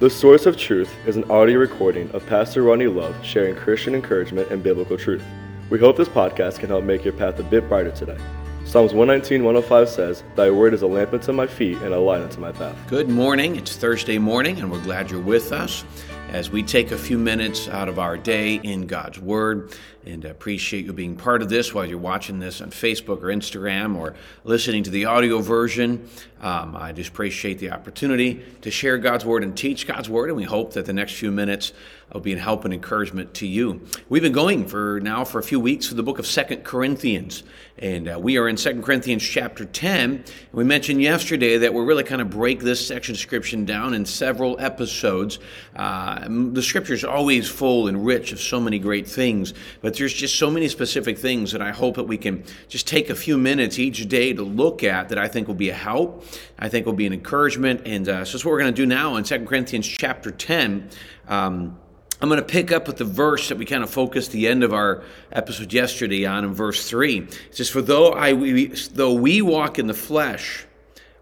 The Source of Truth is an audio recording of Pastor Ronnie Love sharing Christian encouragement and biblical truth. We hope this podcast can help make your path a bit brighter today. Psalms 119, 105 says, Thy word is a lamp unto my feet and a light unto my path. Good morning. It's Thursday morning, and we're glad you're with us as we take a few minutes out of our day in God's Word. And I appreciate you being part of this while you're watching this on Facebook or Instagram or listening to the audio version. Um, I just appreciate the opportunity to share God's Word and teach God's Word, and we hope that the next few minutes will be a help and encouragement to you. We've been going for now for a few weeks through the book of Second Corinthians, and uh, we are in Second Corinthians chapter 10. We mentioned yesterday that we're really kind of break this section of Scripture down in several episodes. Uh, the Scripture is always full and rich of so many great things, but there's just so many specific things that I hope that we can just take a few minutes each day to look at that I think will be a help, I think will be an encouragement, and uh, so that's what we're going to do now in Second Corinthians chapter 10. Um, I'm going to pick up with the verse that we kind of focused the end of our episode yesterday on in verse 3. It says, For though, I, we, though we walk in the flesh,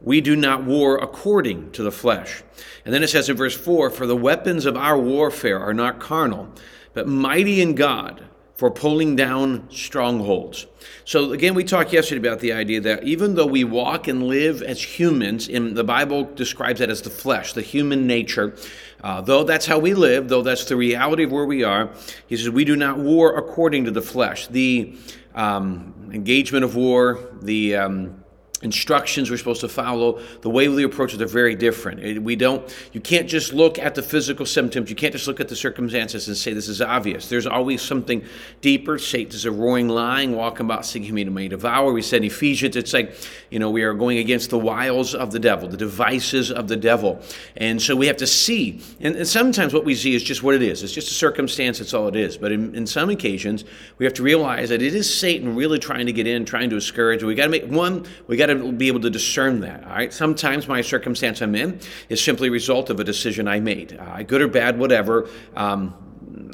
we do not war according to the flesh. And then it says in verse 4 For the weapons of our warfare are not carnal, but mighty in God for pulling down strongholds. So again, we talked yesterday about the idea that even though we walk and live as humans, in the Bible describes that as the flesh, the human nature. Uh, though that's how we live, though that's the reality of where we are, he says we do not war according to the flesh. The um, engagement of war, the um, instructions we're supposed to follow. The way we approach it are very different. We don't you can't just look at the physical symptoms. You can't just look at the circumstances and say this is obvious. There's always something deeper. Satan is a roaring lion walking about seeking me to may devour. We said in ephesians it's like you know we are going against the wiles of the devil the devices of the devil. And so we have to see. And, and sometimes what we see is just what it is. It's just a circumstance. That's all it is. But in, in some occasions we have to realize that it is satan really trying to get in trying to discourage. We got to make one we got to be able to discern that. All right. Sometimes my circumstance I'm in is simply a result of a decision I made, uh, good or bad, whatever. Um,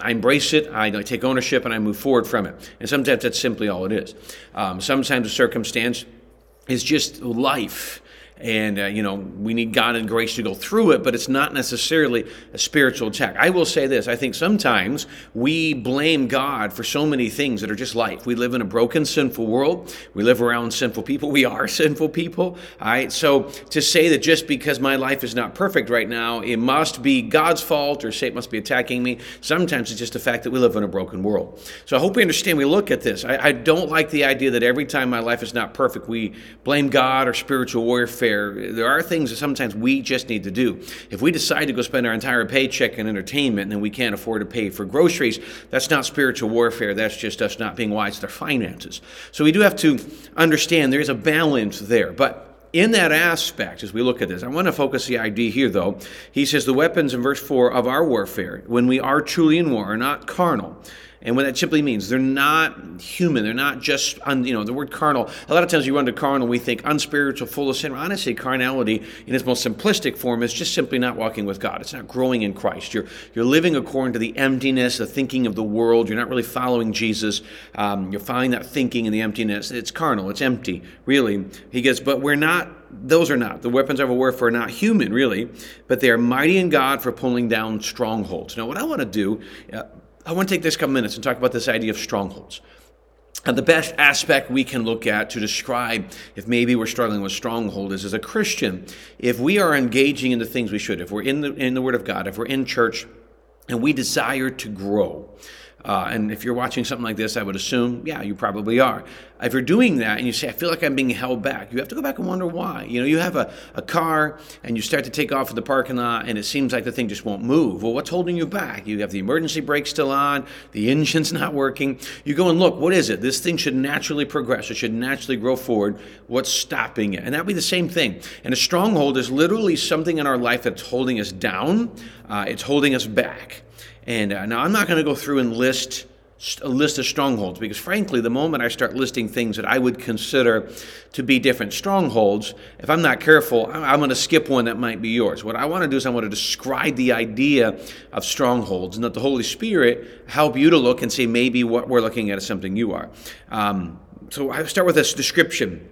I embrace it, I, I, take ownership, and I move forward from it. And sometimes that's simply all it is. Um, sometimes a circumstance is just life and uh, you know we need god and grace to go through it but it's not necessarily a spiritual attack i will say this i think sometimes we blame god for so many things that are just life. We live in a broken sinful world. We live around sinful people. We are sinful people all right? So to say that just because my life is not perfect right now it must be god's fault or satan must be attacking me sometimes it's just the fact that we live in a broken world. So i hope we understand we look at this. I, I don't like the idea that every time my life is not perfect we blame god or spiritual warfare there are things that sometimes we just need to do. If we decide to go spend our entire paycheck in entertainment and then we can't afford to pay for groceries, that's not spiritual warfare. That's just us not being wise with our finances. So we do have to understand there is a balance there. But in that aspect, as we look at this, I want to focus the idea here, though. He says, The weapons in verse 4 of our warfare, when we are truly in war, are not carnal and what that simply means, they're not human. They're not just, un, you know, the word carnal. A lot of times you run to carnal, we think unspiritual, full of sin. Honestly, carnality in its most simplistic form is just simply not walking with God. It's not growing in Christ. You're, you're living according to the emptiness, the thinking of the world. You're not really following Jesus. Um, you're following that thinking in the emptiness. It's carnal. It's empty, really. He goes, but we're not those are not. The weapons of our warfare are not human, really, but they are mighty in God for pulling down strongholds. Now, what I want to do, uh, I want to take this couple minutes and talk about this idea of strongholds. And the best aspect we can look at to describe if maybe we're struggling with stronghold is as a Christian, if we are engaging in the things we should, if we're in the, in the Word of God, if we're in church, and we desire to grow, uh, and if you're watching something like this, I would assume, yeah, you probably are. If you're doing that and you say, I feel like I'm being held back, you have to go back and wonder why. You know, you have a, a car and you start to take off in the parking lot and it seems like the thing just won't move. Well, what's holding you back? You have the emergency brake still on, the engine's not working. You go and look, what is it? This thing should naturally progress, it should naturally grow forward. What's stopping it? And that'd be the same thing. And a stronghold is literally something in our life that's holding us down, uh, it's holding us back. And uh, now I'm not going to go through and list a list of strongholds because frankly the moment i start listing things that i would consider to be different strongholds if i'm not careful i'm going to skip one that might be yours. What i want to do is i want to describe the idea of strongholds and let the holy spirit help you to look and say maybe what we're looking at is something you are. Um, so i start with this description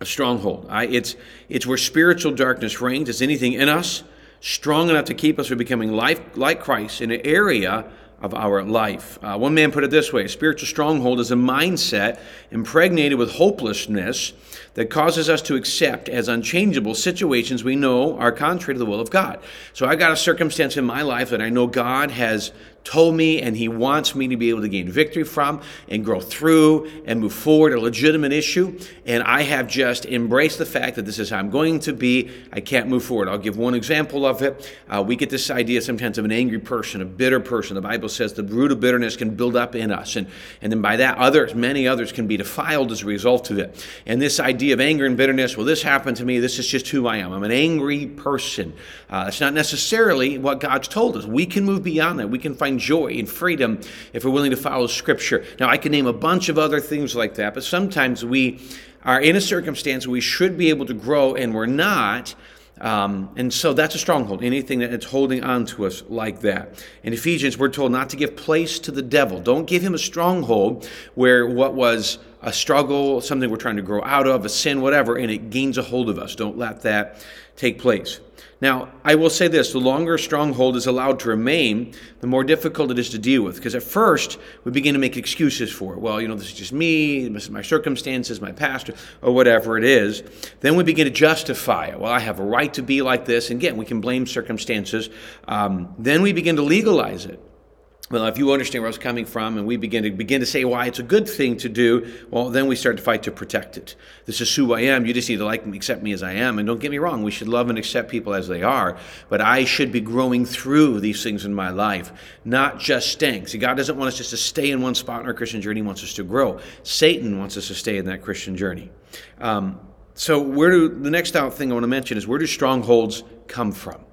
of stronghold. I, it's, it's where spiritual darkness reigns. It's anything in us strong enough to keep us from becoming life, like Christ in an area of our life. Uh, one man put it this way a spiritual stronghold is a mindset impregnated with hopelessness that causes us to accept as unchangeable situations we know are contrary to the will of God. So I got a circumstance in my life that I know God has told me and he wants me to be able to gain victory from and grow through and move forward a legitimate issue. And i have just embraced the fact that this is how i'm going to be. I can't move forward. I'll give one example of it. Uh, we get this idea sometimes of an angry person a bitter person. The bible says the root of bitterness can build up in us. And, and then by that others many others can be defiled as a result of it. And this idea of anger and bitterness well this happened to me. This is just who i am. I'm an angry person. Uh, it's not necessarily what god's told us. We can move beyond that. We can find joy and freedom if we're willing to follow Scripture. Now, I can name a bunch of other things like that, but sometimes we are in a circumstance where we should be able to grow and we're not. Um, and so that's a stronghold, anything that's holding on to us like that. In Ephesians, we're told not to give place to the devil. Don't give him a stronghold where what was a struggle, something we're trying to grow out of, a sin, whatever, and it gains a hold of us. Don't let that take place. Now, I will say this the longer a stronghold is allowed to remain, the more difficult it is to deal with. Because at first, we begin to make excuses for it. Well, you know, this is just me, this is my circumstances, my past, or whatever it is. Then we begin to justify it. Well, I have a right to be like this. And again, we can blame circumstances. Um, then we begin to legalize it well, if you understand where I was coming from, and we begin to begin to say why it's a good thing to do, well, then we start to fight to protect it. This is who I am. You just need to like me, accept me as I am. And don't get me wrong, we should love and accept people as they are. But I should be growing through these things in my life, not just staying. See, God doesn't want us just to stay in one spot in our Christian journey. He wants us to grow. Satan wants us to stay in that Christian journey. Um, so, where do the next thing I want to mention is where do strongholds come from?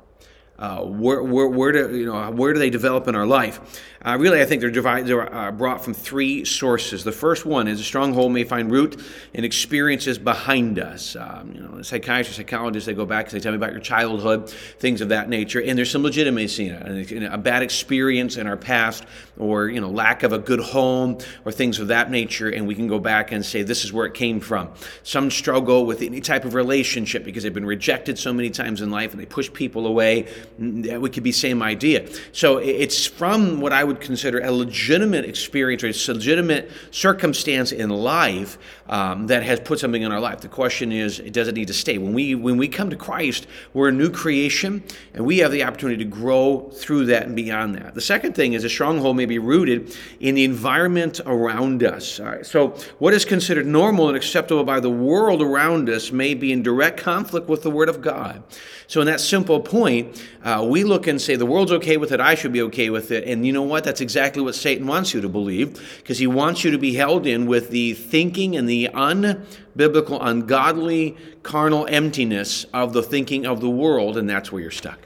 Uh, where, where, where, do you know where do they develop in our life? Uh, really, I think they're, divided, they're uh, brought from three sources. The first one is a stronghold may find root in experiences behind us. Um, you know, psychiatrists, psychologists, they go back and they tell me about your childhood, things of that nature, and there's some legitimacy in it. A bad experience in our past, or you know, lack of a good home, or things of that nature, and we can go back and say this is where it came from. Some struggle with any type of relationship because they've been rejected so many times in life, and they push people away. We could be same idea. So it's from what I would would consider a legitimate experience or a legitimate circumstance in life um, that has put something in our life. The question is, does it need to stay? When we when we come to Christ, we're a new creation, and we have the opportunity to grow through that and beyond that. The second thing is a stronghold may be rooted in the environment around us. so, what is considered normal and acceptable by the world around us may be in direct conflict with the Word of God. So, in that simple point, uh, we look and say, the world's okay with it, I should be okay with it. And you know what? That's exactly what Satan wants you to believe, because he wants you to be held in with the thinking and the unbiblical, ungodly, carnal emptiness of the thinking of the world, and that's where you're stuck.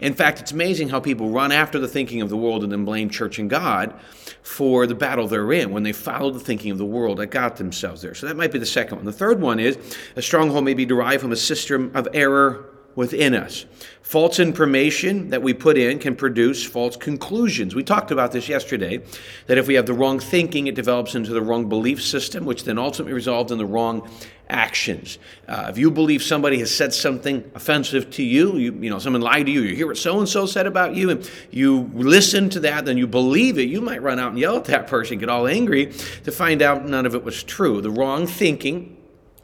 In fact, it's amazing how people run after the thinking of the world and then blame church and God for the battle they're in when they follow the thinking of the world that got themselves there. So that might be the second one. The third one is a stronghold may be derived from a system of error within us. False information that we put in can produce false conclusions. We talked about this yesterday that if we have the wrong thinking, it develops into the wrong belief system, which then ultimately results in the wrong actions. Uh, if you believe somebody has said something offensive to you, you, you know, someone lied to you, you hear what so and so said about you, and you listen to that, then you believe it, you might run out and yell at that person, get all angry to find out none of it was true. The wrong thinking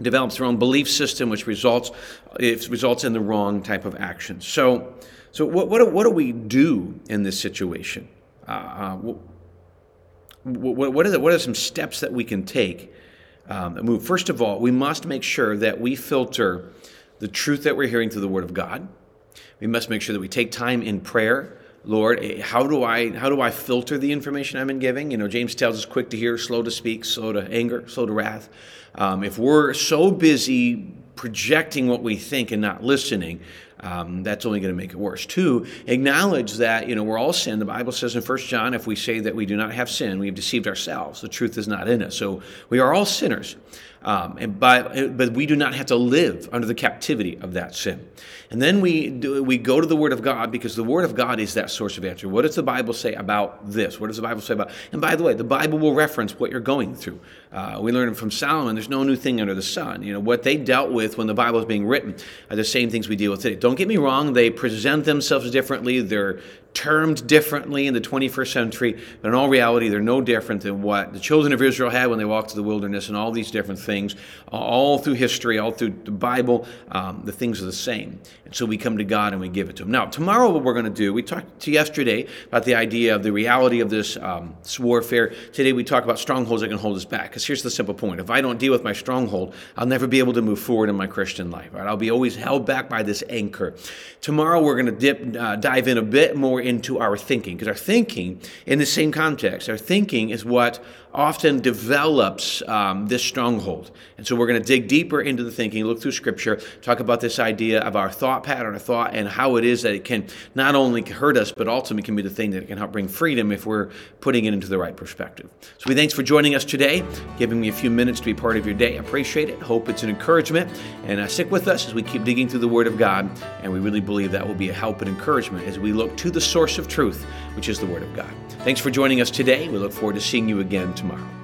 develops their own belief system, which results it results in the wrong type of action. So, so what what do, what do we do in this situation? Uh, uh, what, what, are what are some steps that we can take? Um, move. First of all, we must make sure that we filter the truth that we're hearing through the Word of God. We must make sure that we take time in prayer. Lord, eh, how do I how do I filter the information I've been giving? You know, James tells us quick to hear, slow to speak, slow to anger, slow to wrath. Um, if we're so busy projecting what we think and not listening, um, that's only going to make it worse. Two, acknowledge that you know we're all sin. The Bible says in 1 John, if we say that we do not have sin, we have deceived ourselves. The truth is not in us. So we are all sinners. Um, and by, but we do not have to live under the captivity of that sin. And then we do, we go to the Word of God because the Word of God is that source of answer. What does the Bible say about this? What does the Bible say about? And by the way, the Bible will reference what you're going through. Uh, we learned from Solomon. There's no new thing under the sun. You know what they dealt with when the Bible was being written are the same things we deal with today. Don't get me wrong; they present themselves differently. They're termed differently in the 21st century, but in all reality, they're no different than what the children of Israel had when they walked to the wilderness and all these different things. All through history, all through the Bible, um, the things are the same. And so we come to God and we give it to Him. Now, tomorrow, what we're going to do, we talked to yesterday about the idea of the reality of this, um, this warfare. Today, we talk about strongholds that can hold us back. Because here's the simple point if I don't deal with my stronghold, I'll never be able to move forward in my Christian life. Right? I'll be always held back by this anchor. Tomorrow, we're going to dip, uh, dive in a bit more into our thinking, because our thinking, in the same context, our thinking is what often develops um, this stronghold. And so we're going to dig deeper into the thinking, look through Scripture, talk about this idea of our thought pattern, our thought, and how it is that it can not only hurt us, but ultimately can be the thing that can help bring freedom if we're putting it into the right perspective. So we thanks for joining us today, giving me a few minutes to be part of your day. I appreciate it. Hope it's an encouragement. And uh, stick with us as we keep digging through the Word of God. And we really believe that will be a help and encouragement as we look to the source of truth, which is the Word of God. Thanks for joining us today. We look forward to seeing you again tomorrow.